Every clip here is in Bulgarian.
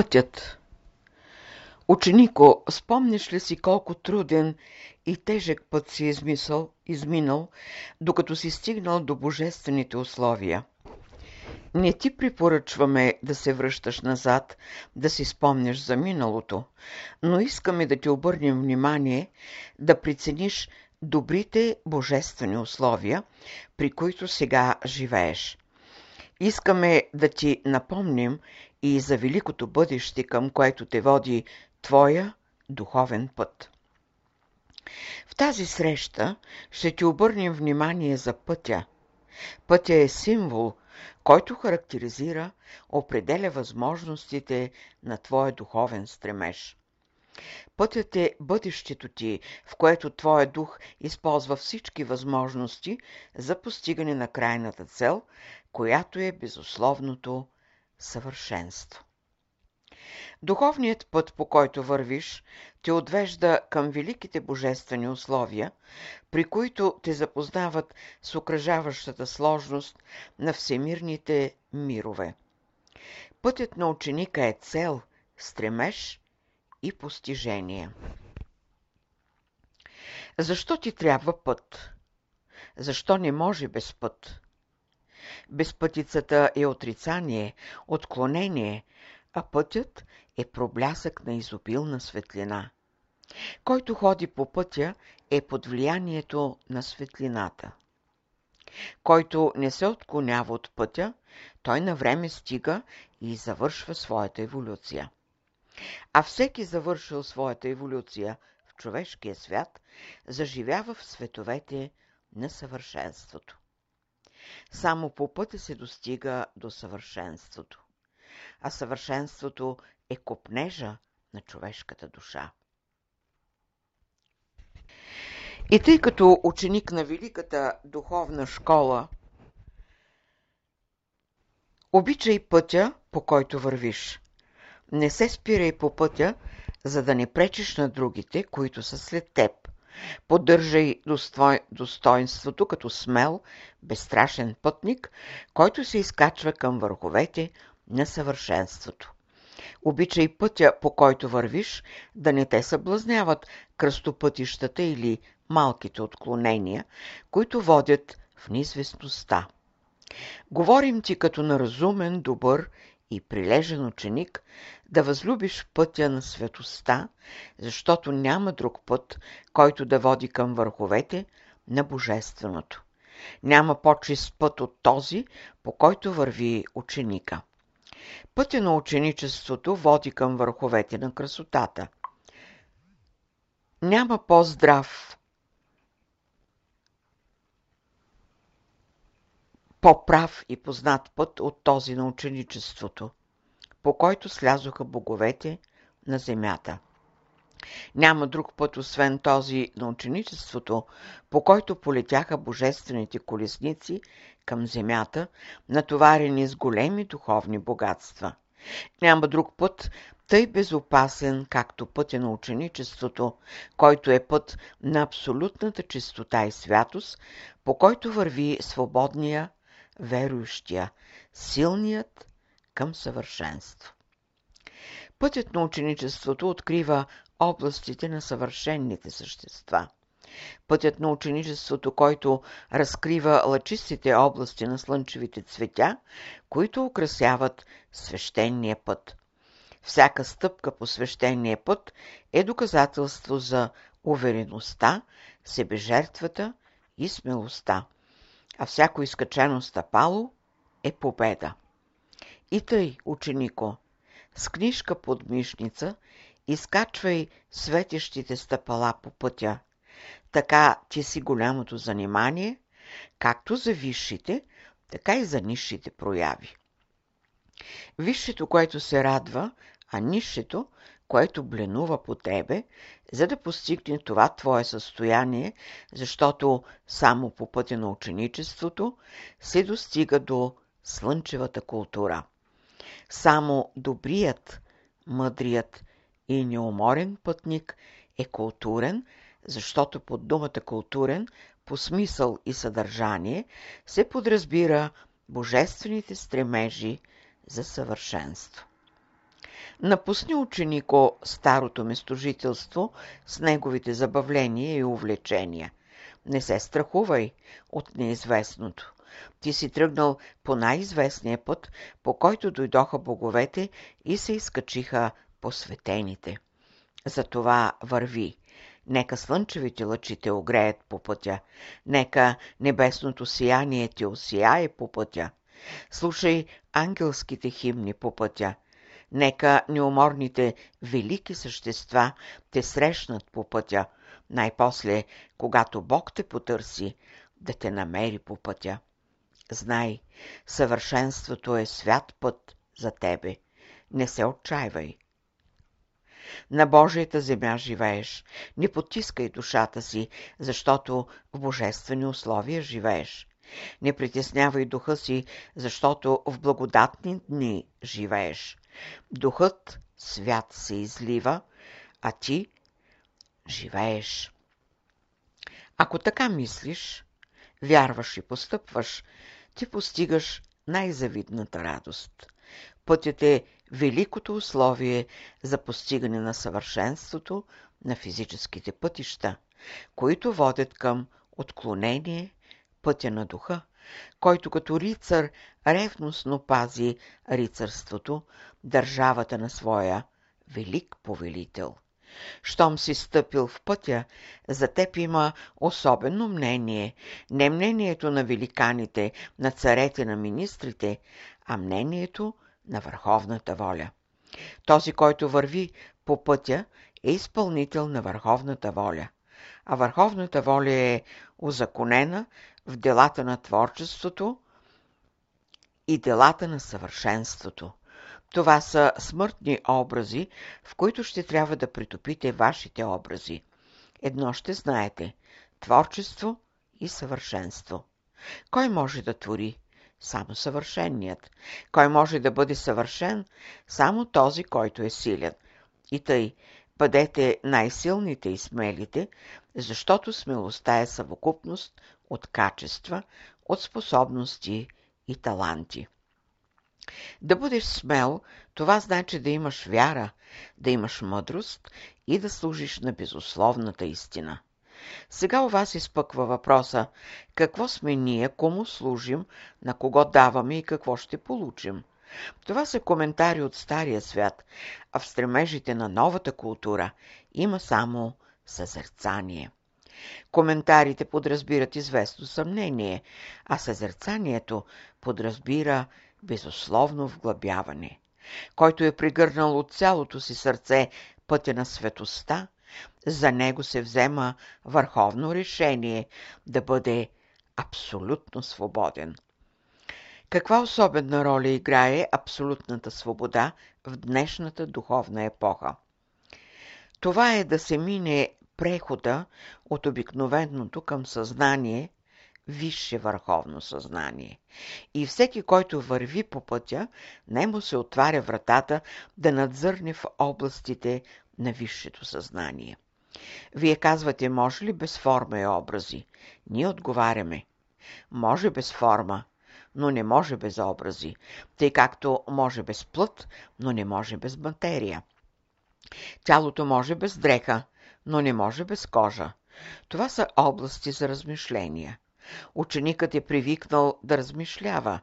Пътят Ученико, спомняш ли си колко труден и тежък път си измисъл, изминал, докато си стигнал до божествените условия? Не ти препоръчваме да се връщаш назад, да си спомняш за миналото, но искаме да ти обърнем внимание да прецениш добрите божествени условия, при които сега живееш. Искаме да ти напомним и за великото бъдеще, към което те води твоя духовен път. В тази среща ще ти обърнем внимание за пътя. Пътя е символ, който характеризира, определя възможностите на твоя духовен стремеж. Пътят е бъдещето ти, в което твоя дух използва всички възможности за постигане на крайната цел, която е безусловното съвършенство. Духовният път, по който вървиш, те отвежда към великите божествени условия, при които те запознават с окръжаващата сложност на всемирните мирове. Пътят на ученика е цел, стремеж и постижение. Защо ти трябва път? Защо не може без път? Безпътицата е отрицание, отклонение, а пътят е проблясък на изобилна светлина. Който ходи по пътя е под влиянието на светлината. Който не се отклонява от пътя, той на стига и завършва своята еволюция. А всеки завършил своята еволюция в човешкия свят, заживява в световете на съвършенството. Само по пътя се достига до съвършенството а съвършенството е копнежа на човешката душа. И тъй като ученик на великата духовна школа, обичай пътя, по който вървиш. Не се спирай по пътя, за да не пречиш на другите, които са след теб. Поддържай достоинството като смел, безстрашен пътник, който се изкачва към върховете на съвършенството. Обичай пътя, по който вървиш, да не те съблазняват кръстопътищата или малките отклонения, които водят в неизвестността. Говорим ти като на разумен, добър и прилежен ученик да възлюбиш пътя на светостта, защото няма друг път, който да води към върховете на Божественото. Няма по-чист път от този, по който върви ученика. Пътя на ученичеството води към върховете на красотата. Няма по-здрав, по-прав и познат път от този на ученичеството, по който слязоха боговете на земята. Няма друг път, освен този на ученичеството, по който полетяха божествените колесници към земята, натоварени с големи духовни богатства. Няма друг път, тъй безопасен, както пътя на ученичеството, който е път на абсолютната чистота и святост, по който върви свободния, верующия, силният към съвършенство. Пътят на ученичеството открива областите на съвършенните същества. Пътят на ученичеството, който разкрива лъчистите области на слънчевите цветя, които украсяват свещения път. Всяка стъпка по свещения път е доказателство за увереността, себежертвата и смелостта, а всяко изкачено стъпало е победа. И тъй, ученико, с книжка под мишница изкачвай светещите стъпала по пътя. Така ти си голямото занимание, както за висшите, така и за нишите прояви. Висшето, което се радва, а нишето, което бленува по тебе, за да постигне това твое състояние, защото само по пътя на ученичеството се достига до слънчевата култура. Само добрият, мъдрият и неуморен пътник е културен, защото под думата културен по смисъл и съдържание се подразбира божествените стремежи за съвършенство. Напусни ученико старото местожителство с неговите забавления и увлечения. Не се страхувай от неизвестното. Ти си тръгнал по най-известния път, по който дойдоха боговете и се изкачиха посветените. Затова върви. Нека слънчевите лъчи те огреят по пътя. Нека небесното сияние ти осияе по пътя. Слушай ангелските химни по пътя. Нека неуморните велики същества те срещнат по пътя. Най-после, когато Бог те потърси, да те намери по пътя. Знай, съвършенството е свят път за тебе. Не се отчаивай. На Божията земя живееш. Не потискай душата си, защото в божествени условия живееш. Не притеснявай духа си, защото в благодатни дни живееш. Духът свят се излива, а ти живееш. Ако така мислиш, вярваш и постъпваш, ти постигаш най-завидната радост. Пътят е великото условие за постигане на съвършенството на физическите пътища, които водят към отклонение пътя на духа, който като рицар ревностно пази рицарството, държавата на своя велик повелител. Щом си стъпил в пътя, за теб има особено мнение, не мнението на великаните, на царете, на министрите, а мнението на върховната воля. Този, който върви по пътя, е изпълнител на върховната воля. А върховната воля е узаконена в делата на творчеството и делата на съвършенството. Това са смъртни образи, в които ще трябва да притопите вашите образи. Едно ще знаете – творчество и съвършенство. Кой може да твори? Само съвършенният. Кой може да бъде съвършен? Само този, който е силен. И тъй, бъдете най-силните и смелите, защото смелостта е съвокупност от качества, от способности и таланти. Да бъдеш смел, това значи да имаш вяра, да имаш мъдрост и да служиш на безусловната истина. Сега у вас изпъква въпроса, какво сме ние, кому служим, на кого даваме и какво ще получим. Това са коментари от Стария свят, а в стремежите на новата култура има само съзерцание. Коментарите подразбират известно съмнение, а съзерцанието подразбира безусловно вглъбяване. Който е пригърнал от цялото си сърце пътя на светостта, за него се взема върховно решение да бъде абсолютно свободен. Каква особена роля играе абсолютната свобода в днешната духовна епоха? Това е да се мине прехода от обикновеното към съзнание, висше върховно съзнание. И всеки, който върви по пътя, не му се отваря вратата да надзърне в областите на висшето съзнание. Вие казвате, може ли без форма и образи? Ние отговаряме. Може без форма, но не може без образи, тъй както може без плът, но не може без материя. Тялото може без дреха, но не може без кожа. Това са области за размишления. Ученикът е привикнал да размишлява.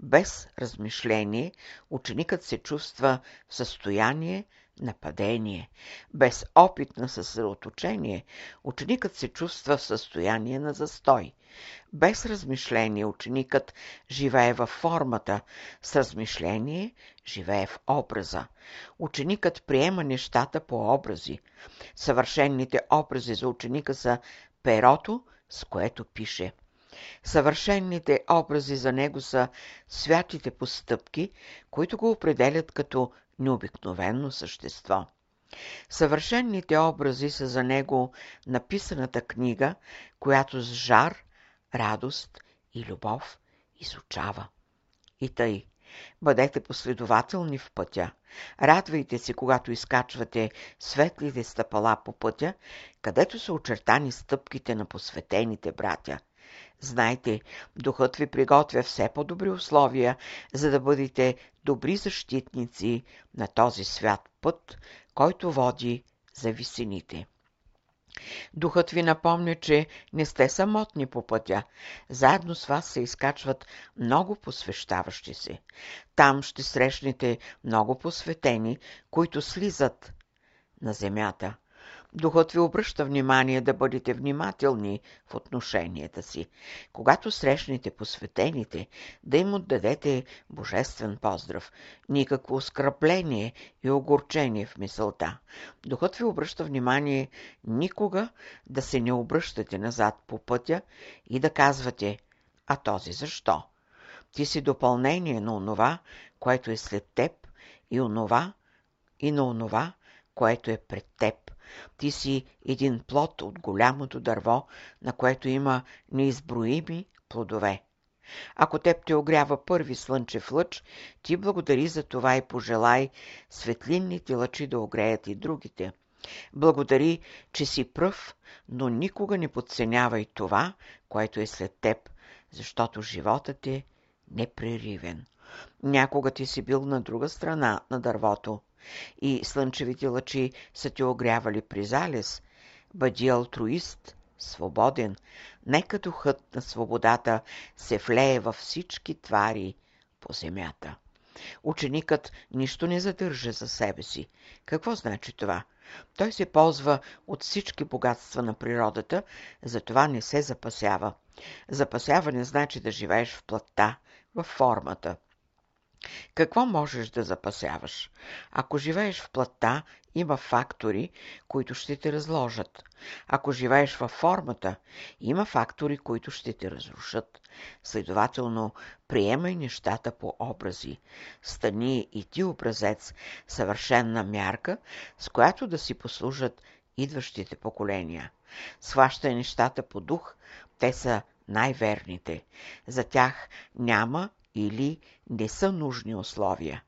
Без размишление ученикът се чувства в състояние нападение. Без опит на съсредоточение, ученикът се чувства в състояние на застой. Без размишление, ученикът живее във формата, с размишление живее в образа. Ученикът приема нещата по образи. Съвършенните образи за ученика са перото, с което пише. Съвършенните образи за него са святите постъпки, които го определят като необикновено същество. Съвършенните образи са за него написаната книга, която с жар, радост и любов изучава. И тъй, бъдете последователни в пътя. Радвайте се, когато изкачвате светлите стъпала по пътя, където са очертани стъпките на посветените братя. Знайте, духът ви приготвя все по-добри условия, за да бъдете добри защитници на този свят път, който води за висините. Духът ви напомня, че не сте самотни по пътя. Заедно с вас се изкачват много посвещаващи се. Там ще срещнете много посветени, които слизат на земята. Духът ви обръща внимание да бъдете внимателни в отношенията си. Когато срещнете посветените, да им отдадете божествен поздрав. Никакво оскърпление и огорчение в мисълта. Духът ви обръща внимание никога да се не обръщате назад по пътя и да казвате «А този защо?» Ти си допълнение на онова, което е след теб и онова, и на онова, което е пред теб. Ти си един плод от голямото дърво, на което има неизброими плодове. Ако теб те огрява първи слънчев лъч, ти благодари за това и пожелай светлинните лъчи да огреят и другите. Благодари, че си пръв, но никога не подценявай това, което е след теб, защото животът е непреривен. Някога ти си бил на друга страна на дървото и слънчевите лъчи са ти огрявали при залез. Бъди алтруист, свободен. Нека духът на свободата се влее във всички твари по земята. Ученикът нищо не задържа за себе си. Какво значи това? Той се ползва от всички богатства на природата, затова не се запасява. Запасяване значи да живееш в плътта, в формата. Какво можеш да запасяваш? Ако живееш в плътта, има фактори, които ще те разложат. Ако живееш във формата, има фактори, които ще те разрушат. Следователно, приемай нещата по образи. Стани и ти образец, съвършенна мярка, с която да си послужат идващите поколения. Сващай нещата по дух, те са най-верните. За тях няма или не са нужни условия.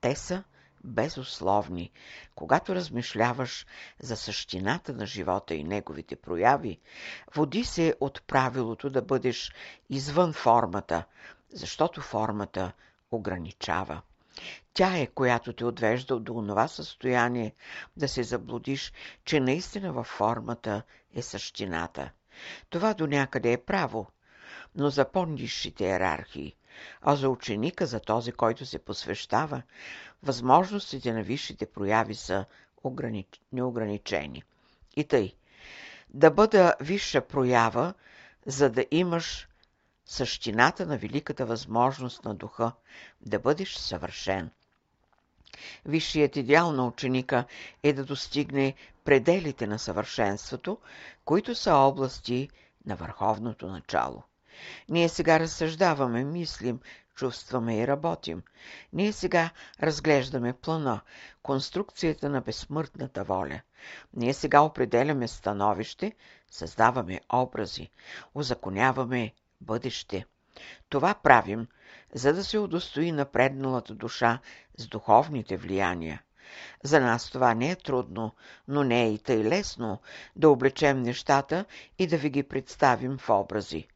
Те са безусловни. Когато размишляваш за същината на живота и неговите прояви, води се от правилото да бъдеш извън формата, защото формата ограничава. Тя е, която те отвежда до това състояние да се заблудиш, че наистина във формата е същината. Това до някъде е право, но за по-низшите иерархии, а за ученика, за този, който се посвещава, възможностите на висшите прояви са огранич... неограничени. И тъй, да бъда висша проява, за да имаш същината на великата възможност на духа, да бъдеш съвършен. Висшият идеал на ученика е да достигне пределите на съвършенството, които са области на върховното начало. Ние сега разсъждаваме, мислим, чувстваме и работим. Ние сега разглеждаме плана, конструкцията на безсмъртната воля. Ние сега определяме становище, създаваме образи, узаконяваме бъдеще. Това правим, за да се удостои напредналата душа с духовните влияния. За нас това не е трудно, но не е и тъй лесно да облечем нещата и да ви ги представим в образи.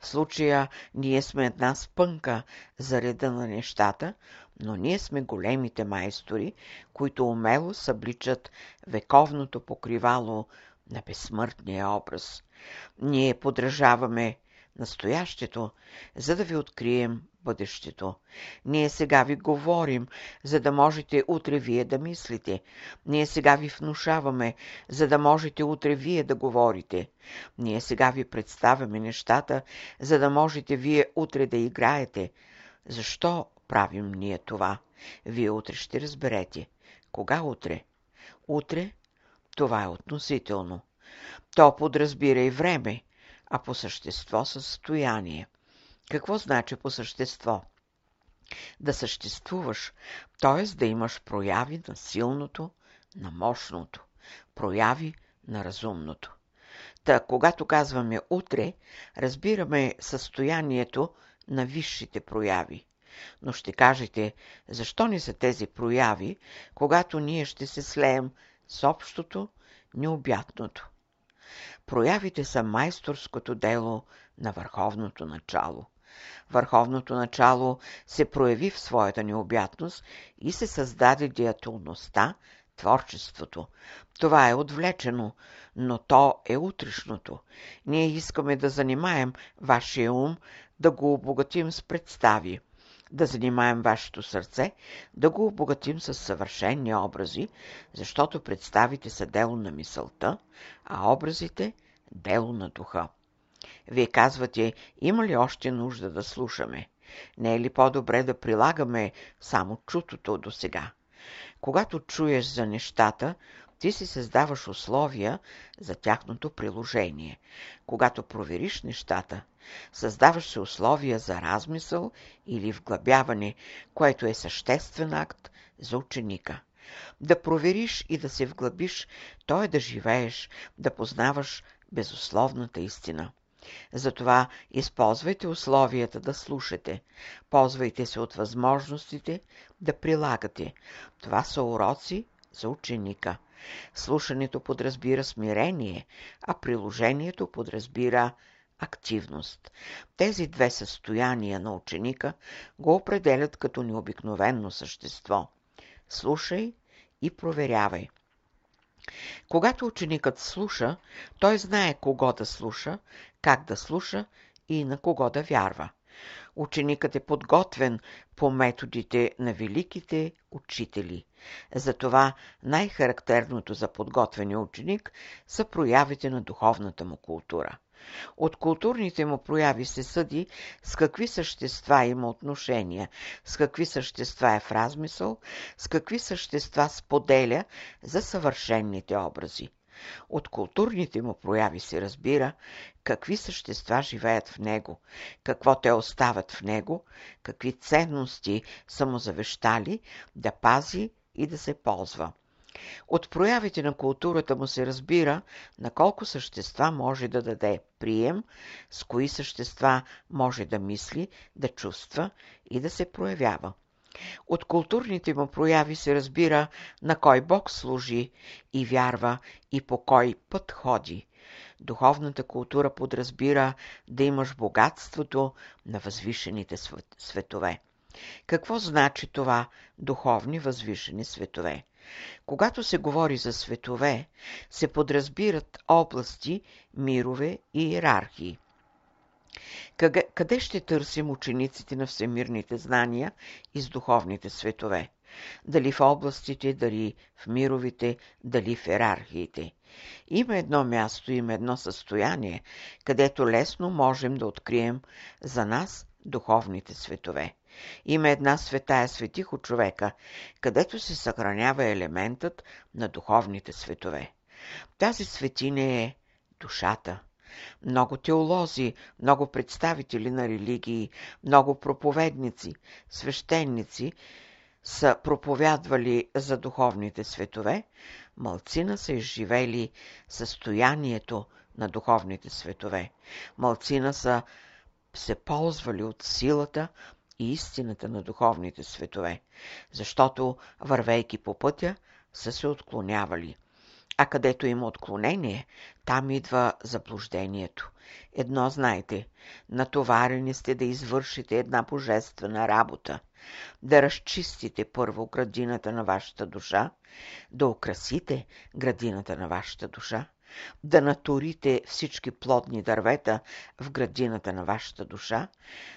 В случая ние сме една спънка за реда на нещата, но ние сме големите майстори, които умело събличат вековното покривало на безсмъртния образ. Ние подражаваме настоящето, за да ви открием бъдещето. Ние сега ви говорим, за да можете утре вие да мислите. Ние сега ви внушаваме, за да можете утре вие да говорите. Ние сега ви представяме нещата, за да можете вие утре да играете. Защо правим ние това? Вие утре ще разберете. Кога утре? Утре? Това е относително. То подразбира и време, а по същество състояние. Какво значи по същество? Да съществуваш, т.е. да имаш прояви на силното, на мощното, прояви на разумното. Та, когато казваме утре, разбираме състоянието на висшите прояви. Но ще кажете, защо не са тези прояви, когато ние ще се слеем с общото, необятното? Проявите са майсторското дело на върховното начало. Върховното начало се прояви в своята необятност и се създаде деятелността, творчеството. Това е отвлечено, но то е утрешното. Ние искаме да занимаем вашия ум, да го обогатим с представи, да занимаем вашето сърце, да го обогатим с съвършенни образи, защото представите са дело на мисълта, а образите – дело на духа. Вие казвате, има ли още нужда да слушаме? Не е ли по-добре да прилагаме само чутото до сега? Когато чуеш за нещата, ти си създаваш условия за тяхното приложение. Когато провериш нещата, създаваш се условия за размисъл или вглъбяване, което е съществен акт за ученика. Да провериш и да се вглъбиш, то е да живееш, да познаваш безусловната истина. Затова използвайте условията да слушате. Ползвайте се от възможностите да прилагате. Това са уроци за ученика. Слушането подразбира смирение, а приложението подразбира активност. Тези две състояния на ученика го определят като необикновенно същество. Слушай и проверявай. Когато ученикът слуша, той знае кого да слуша, как да слуша и на кого да вярва. Ученикът е подготвен по методите на великите учители. Затова най-характерното за подготвения ученик са проявите на духовната му култура. От културните му прояви се съди с какви същества има отношения, с какви същества е в размисъл, с какви същества споделя за съвършенните образи. От културните му прояви се разбира какви същества живеят в него, какво те остават в него, какви ценности са му завещали да пази и да се ползва. От проявите на културата му се разбира на колко същества може да даде прием, с кои същества може да мисли, да чувства и да се проявява. От културните му прояви се разбира на кой Бог служи и вярва и по кой път ходи. Духовната култура подразбира да имаш богатството на възвишените светове. Какво значи това духовни възвишени светове? Когато се говори за светове, се подразбират области, мирове и иерархии. Къде, ще търсим учениците на всемирните знания из духовните светове? Дали в областите, дали в мировите, дали в иерархиите? Има едно място, има едно състояние, където лесно можем да открием за нас духовните светове. Има една светая светих човека, където се съхранява елементът на духовните светове. Тази светиня е душата. Много теолози, много представители на религии, много проповедници, свещеници са проповядвали за духовните светове, малцина са изживели състоянието на духовните светове. Малцина са се ползвали от силата и истината на духовните светове, защото, вървейки по пътя, са се отклонявали. А където има отклонение, там идва заблуждението. Едно знайте, натоварени сте да извършите една божествена работа, да разчистите първо градината на вашата душа, да украсите градината на вашата душа, да натурите всички плодни дървета в градината на вашата душа,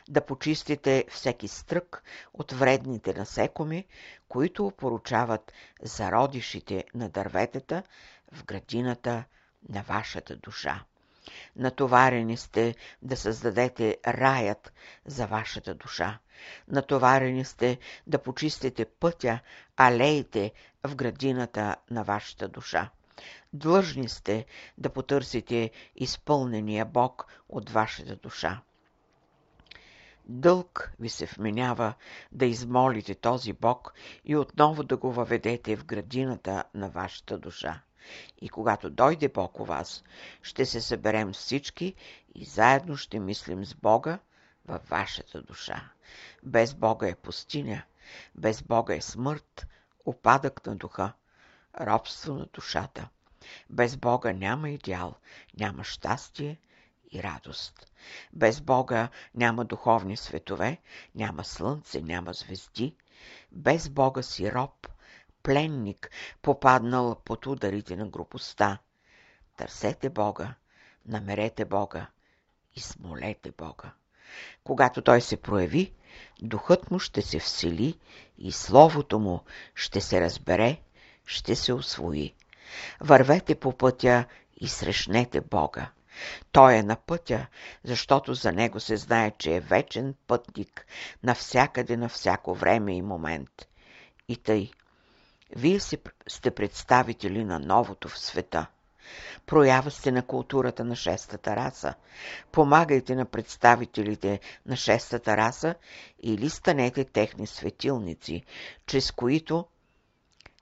да почистите всеки стрък от вредните насекоми, които опоручават зародишите на дърветата в градината на вашата душа. Натоварени сте да създадете раят за вашата душа. Натоварени сте да почистите пътя, алеите в градината на вашата душа. Длъжни сте да потърсите изпълнения Бог от вашата душа. Дълг ви се вменява да измолите този Бог и отново да го въведете в градината на вашата душа. И когато дойде Бог у вас, ще се съберем всички и заедно ще мислим с Бога във вашата душа. Без Бога е пустиня, без Бога е смърт, опадък на духа, робство на душата. Без Бога няма идеал, няма щастие и радост. Без Бога няма духовни светове, няма слънце, няма звезди. Без Бога си роб, пленник, попаднал под ударите на грубостта. Търсете Бога, намерете Бога и смолете Бога. Когато Той се прояви, духът му ще се всели и словото му ще се разбере, ще се освои. Вървете по пътя и срещнете Бога. Той е на пътя, защото за него се знае, че е вечен пътник навсякъде, на всяко време и момент. И тъй, вие сте представители на новото в света. Проява сте на културата на шестата раса. Помагайте на представителите на шестата раса или станете техни светилници, чрез които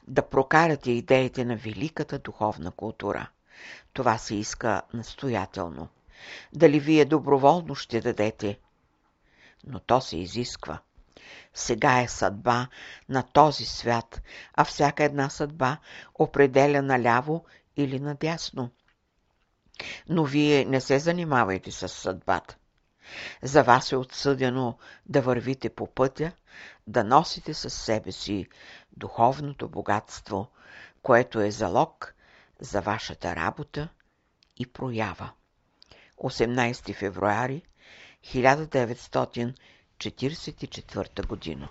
да прокарате идеите на великата духовна култура. Това се иска настоятелно. Дали вие доброволно ще дадете? Но то се изисква. Сега е съдба на този свят, а всяка една съдба определя наляво или надясно. Но вие не се занимавайте с съдбата. За вас е отсъдено да вървите по пътя, да носите със себе си духовното богатство, което е залог за вашата работа и проява. 18 февруари 1944 година.